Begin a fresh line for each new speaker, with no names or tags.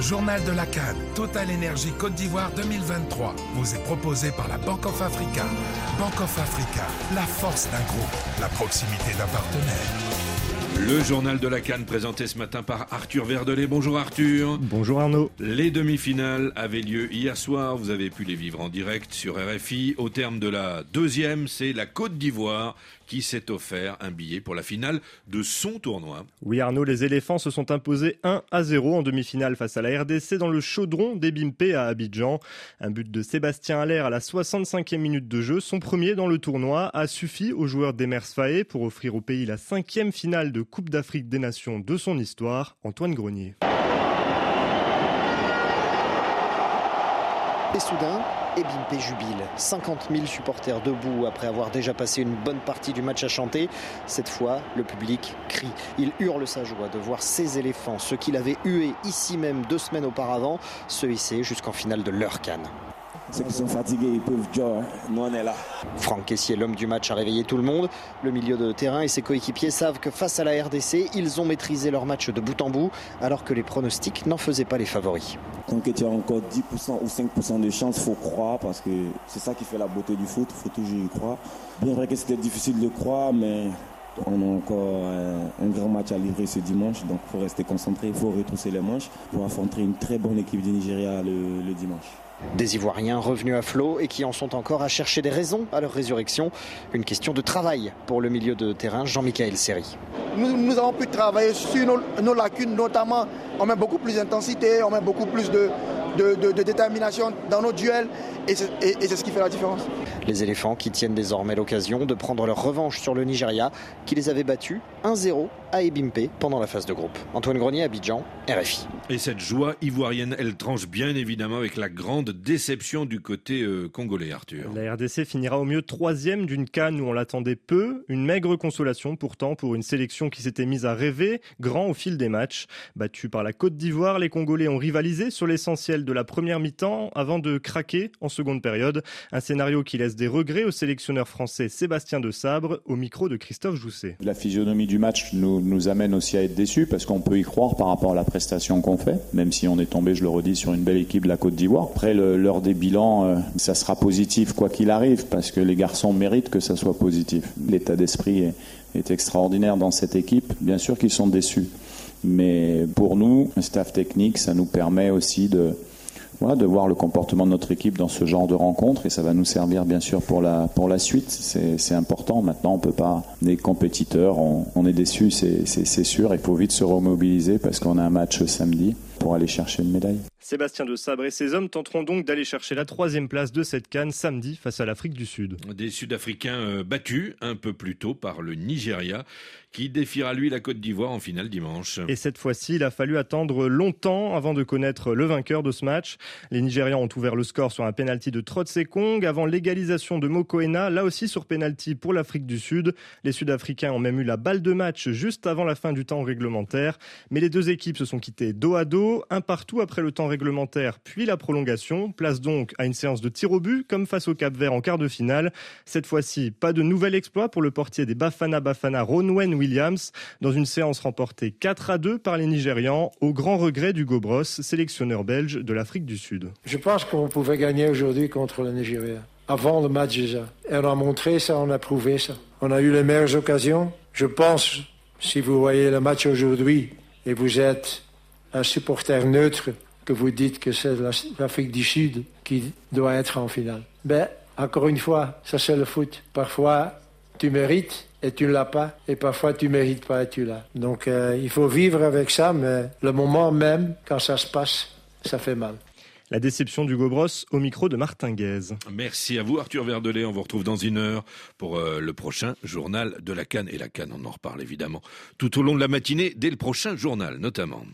Le journal de la Cannes, Total Énergie Côte d'Ivoire 2023, vous est proposé par la Bank of Africa. Bank of Africa, la force d'un groupe, la proximité d'un partenaire.
Le journal de la Cannes présenté ce matin par Arthur Verdelet. Bonjour Arthur.
Bonjour Arnaud.
Les demi-finales avaient lieu hier soir. Vous avez pu les vivre en direct sur RFI. Au terme de la deuxième, c'est la Côte d'Ivoire qui s'est offert un billet pour la finale de son tournoi.
Oui Arnaud, les éléphants se sont imposés 1 à 0 en demi-finale face à la RDC dans le chaudron des Bimpe à Abidjan. Un but de Sébastien Allaire à la 65e minute de jeu, son premier dans le tournoi, a suffi aux joueurs d'Emers Faé pour offrir au pays la cinquième finale de Coupe d'Afrique des Nations de son histoire. Antoine Grenier.
Et soudain, et Bimpe jubile. 50 000 supporters debout après avoir déjà passé une bonne partie du match à chanter. Cette fois, le public crie. Il hurle sa joie de voir ces éléphants, ceux qu'il avait hués ici même deux semaines auparavant, se hisser jusqu'en finale de leur canne.
Ceux qui sont fatigués, ils peuvent jouer. Nous, on est là.
Franck Caissier, l'homme du match, a réveillé tout le monde. Le milieu de terrain et ses coéquipiers savent que face à la RDC, ils ont maîtrisé leur match de bout en bout, alors que les pronostics n'en faisaient pas les favoris.
Tant que tu as encore 10% ou 5% de chance, il faut croire, parce que c'est ça qui fait la beauté du foot, il faut toujours y croire. Bien vrai que c'était difficile de croire, mais on a encore un grand match à livrer ce dimanche, donc il faut rester concentré, il faut retrousser les manches pour affronter une très bonne équipe du Nigeria le, le dimanche.
Des Ivoiriens revenus à flot et qui en sont encore à chercher des raisons à leur résurrection. Une question de travail pour le milieu de terrain, Jean-Michel Seri.
Nous, nous, avons pu travailler sur nos, nos, lacunes, notamment on met beaucoup plus d'intensité, on met beaucoup plus de, de, détermination dans nos duels et c'est ce qui fait la différence.
Les éléphants qui tiennent désormais l'occasion de prendre leur revanche sur le Nigeria qui les avait battus 1-0 à Ebimpe pendant la phase de groupe. Antoine Grenier, Abidjan, RFI.
Et cette joie ivoirienne, elle tranche bien évidemment avec la grande déception du côté euh, congolais, Arthur.
La RDC finira au mieux troisième d'une canne où on l'attendait peu. Une maigre consolation pourtant pour une sélection qui s'était mise à rêver grand au fil des matchs. Battus par la Côte d'Ivoire, les Congolais ont rivalisé sur l'essentiel de la première mi-temps avant de craquer en seconde période. Un scénario qui laisse des regrets au sélectionneur français Sébastien de Sabre au micro de Christophe Jousset.
La physionomie du match nous, nous amène aussi à être déçus parce qu'on peut y croire par rapport à la prestation qu'on fait, même si on est tombé, je le redis, sur une belle équipe de la Côte d'Ivoire. Après, l'heure des bilans, euh, ça sera positif quoi qu'il arrive parce que les garçons méritent que ça soit positif. L'état d'esprit est, est extraordinaire dans cette équipe. Bien sûr qu'ils sont déçus. Mais pour nous, un staff technique, ça nous permet aussi de, voilà, de voir le comportement de notre équipe dans ce genre de rencontre et ça va nous servir bien sûr pour la, suite. C'est important. Maintenant, on peut pas, des compétiteurs, on, on est déçus, c'est sûr. Il faut vite se remobiliser parce qu'on a un match samedi pour aller chercher une médaille.
Sébastien de Sabre et ses hommes tenteront donc d'aller chercher la troisième place de cette canne samedi face à l'Afrique du Sud.
Des Sud-Africains euh, battus un peu plus tôt par le Nigeria qui défiera lui la Côte d'Ivoire en finale dimanche.
Et cette fois-ci, il a fallu attendre longtemps avant de connaître le vainqueur de ce match. Les Nigérians ont ouvert le score sur un penalty de Trotsekong avant l'égalisation de Mokoena, là aussi sur penalty pour l'Afrique du Sud. Les Sud-Africains ont même eu la balle de match juste avant la fin du temps réglementaire. Mais les deux équipes se sont quittées dos à dos, un partout après le temps réglementaire, puis la prolongation. Place donc à une séance de tir au but, comme face au Cap Vert en quart de finale. Cette fois-ci, pas de nouvel exploit pour le portier des Bafana Bafana, Ronwen Williams, dans une séance remportée 4 à 2 par les Nigérians, au grand regret du Gobros, sélectionneur belge de l'Afrique du Sud.
Je pense qu'on pouvait gagner aujourd'hui contre le Nigeria. Avant le match déjà. Et on a montré ça, on a prouvé ça. On a eu les meilleures occasions. Je pense, si vous voyez le match aujourd'hui et vous êtes un supporter neutre, que vous dites que c'est l'Afrique du Sud qui doit être en finale. Ben, encore une fois, ça c'est le foot. Parfois, tu mérites et tu ne l'as pas, et parfois tu mérites pas et tu l'as. Donc euh, il faut vivre avec ça, mais le moment même, quand ça se passe, ça fait mal.
La déception du Gobros au micro de Martin Guez.
Merci à vous Arthur Verdelet, on vous retrouve dans une heure pour euh, le prochain journal de la Cannes. Et la Cannes, on en reparle évidemment tout au long de la matinée, dès le prochain journal notamment.